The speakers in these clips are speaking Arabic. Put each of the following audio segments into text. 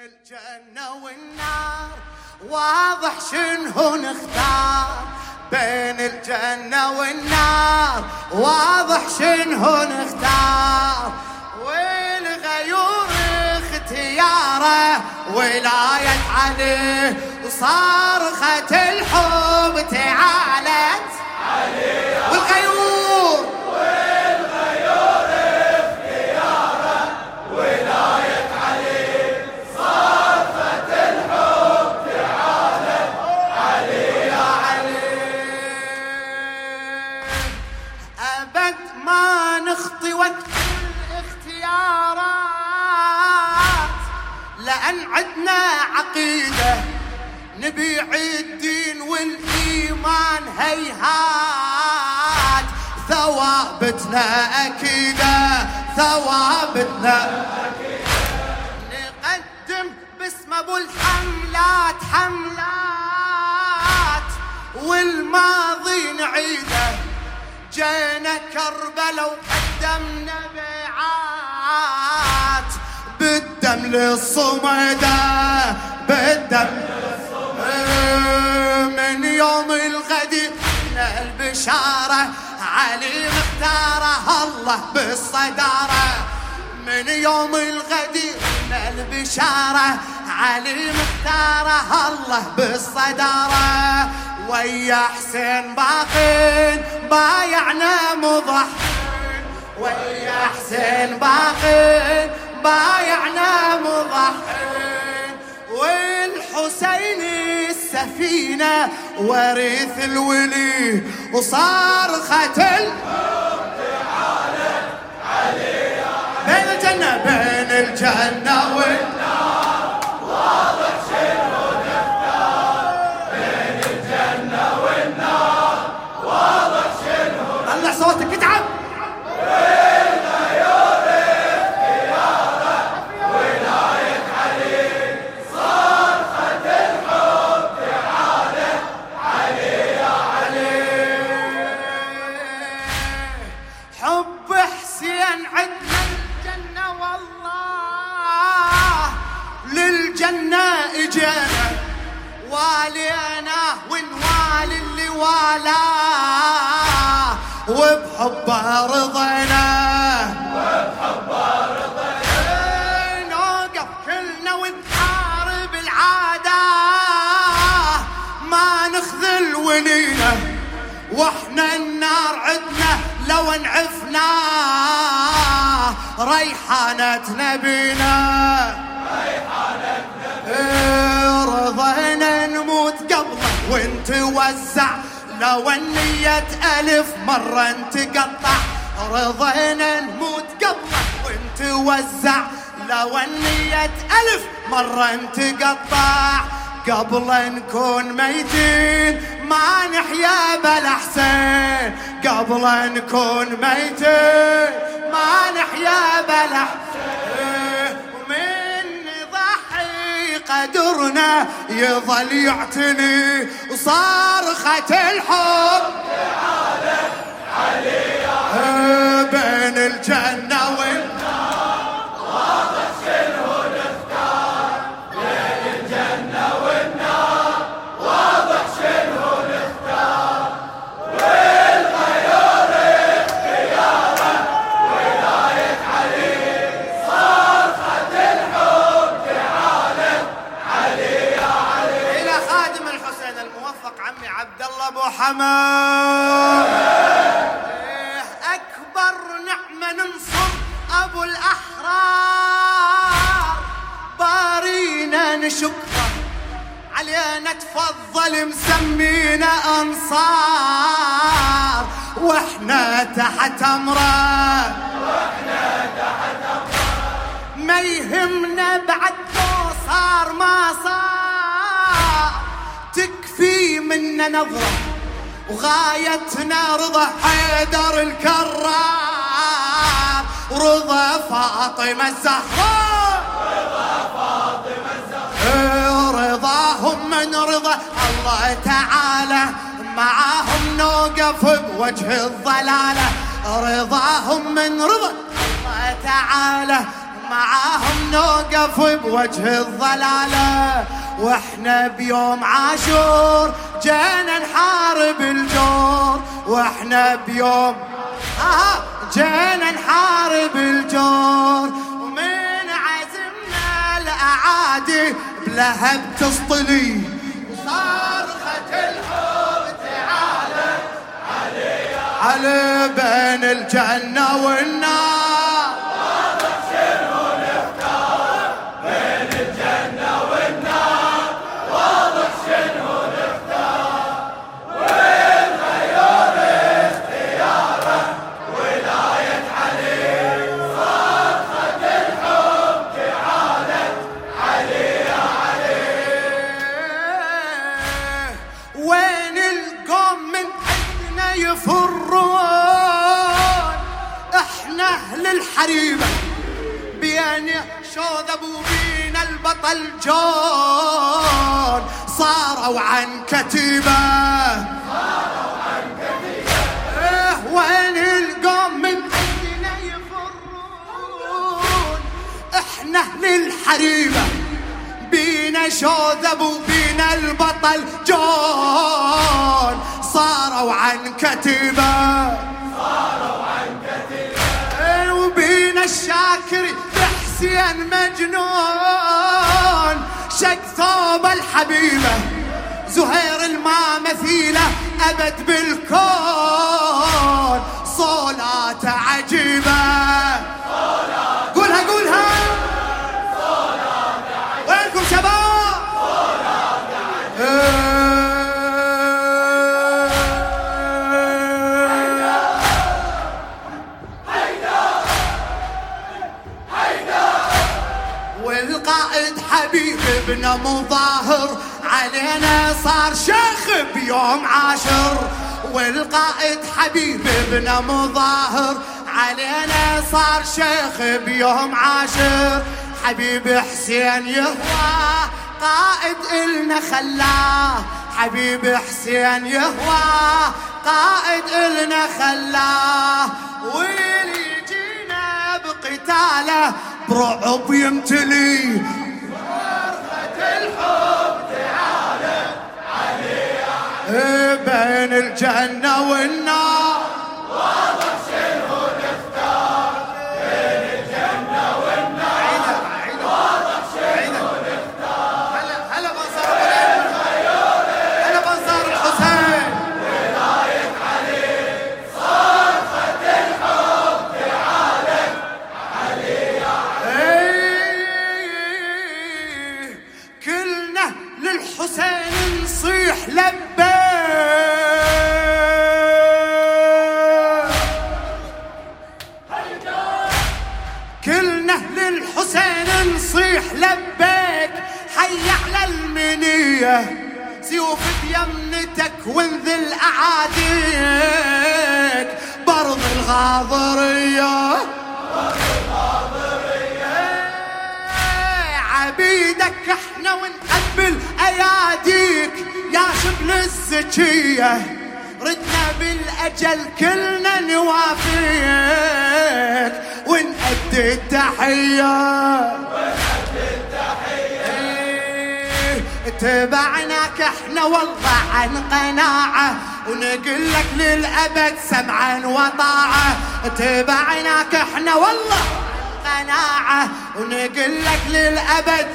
الجنة والنار. واضح شنو نختار بين الجنة والنار. واضح شنو نختار والغيور اختياره ولاية عليه. وصارخة نخطي وقت الاختيارات لأن عدنا عقيدة. نبيع الدين والإيمان هيهات. ثوابتنا أكيدة ثوابتنا نقدم باسم أبو الحملات حملات والماضي نعيده. جينا كربلا وقدمنا بيعات بالدم للصمدة بالدم من يوم الغد البشارة علي مختاره الله بالصدارة. من يوم الغد البشارة علي مختاره الله بالصدارة. ويا حسين باقين بايعنا مضحين ويا حسين باقين بايعنا مضحين والحسين السفينة ورث الولي وصارخة ال بين الجنة بين الجنة والنار طلع صوتك اتعب. حب حسين عدنا الجنة والله. للجنة والينا ونوالي اللي والاه. وبحبه رضينا. وبحبه رضينا. نوقف كلنا ونحارب العادة. ما نخذل ونينا. وإحنا النار عدنا لو نعفنا ريحانة نبينا. إيه، رضينا نموت قبله ونتوزع لو النية ألف مرة نتقطع رضينا نموت قبله ونتوزع. لو النية ألف مرة نتقطع قبل نكون ميتين. ما نحيا بلا حسين قبل نكون ميتين. ما نحيا بلا حسين قدرنا يظل يعتني وصارخة الحب. علي حماد إيه، أكبر نعمة ننصر أبو الأحرار. بارينا نشكره علينا تفضل مسمينا أنصار. وإحنا تحت أمره. ما يهمنا بعد ما صار ما صار. تكفي منا نظرة. وغايتنا رضا حيدر الكرار ورضا فاطمة الزهراء. إيه، رضاهم من رضا الله تعالى معاهم نوقف بوجه الضلالة. رضاهم من رضا الله تعالى معاهم نوقف بوجه الضلالة. وإحنا بيوم عاشور جينا نحارب الجور. وإحنا بيوم آه جينا نحارب الجور. ومن عزمنا الأعادي بلهب تسطلي وصرخة الحب تعالى. علي بين الجنة والنار. يفرون. إحنا أهل الحريبه بين شوذب وبين البطل جون. صاروا عن كتيبة. إيه وين القوم من عندنا يفرون؟ إحنا الحريبه بينا شوذب وبينا البطل جون. صاروا عن كتيبه صاروا عن كتيبه وبينا الشاكر بحسين مجنون. شق ثوب الحبيبة زهير الما مثيله أبد بالكون. صولاته عجيبه مظاهر علينا صار شيخ بيوم عاشر والقائد حبيب ابن مظاهر. علينا صار شيخ بيوم عاشر حبيب حسين يهوى. قائد إلنا خلاه حبيب حسين يهوى. قائد إلنا خلاه. واللي يجينا بقتاله برعب يمتلي بين الجنة والنار. سيوف بيمنتك وانذل أعاديك. برض الغاضرية إيه، عبيدك إحنا ونقبل أياديك. يا شبل الزكية ردنا بالأجل كلنا نوافيك. ونأدي التحية. تبعناك إحنا والله عن قناعة ونقول لك للأبد سمعا وطاعة. تبعناك إحنا والله عن قناعة ونقول لك للأبد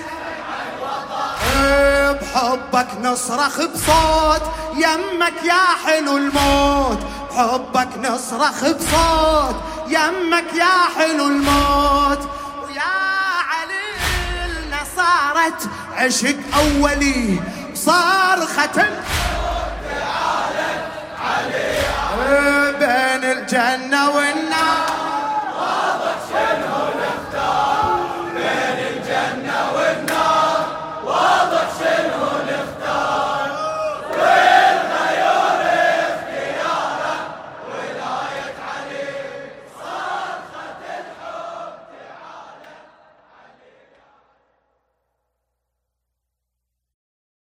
بحبك نصرخ بصوت يمك يا حلو الموت. بحبك نصرخ بصوت يمك يا حلو الموت. صارت عشق أولي صارخة بين الجنة والنار. واضح شنو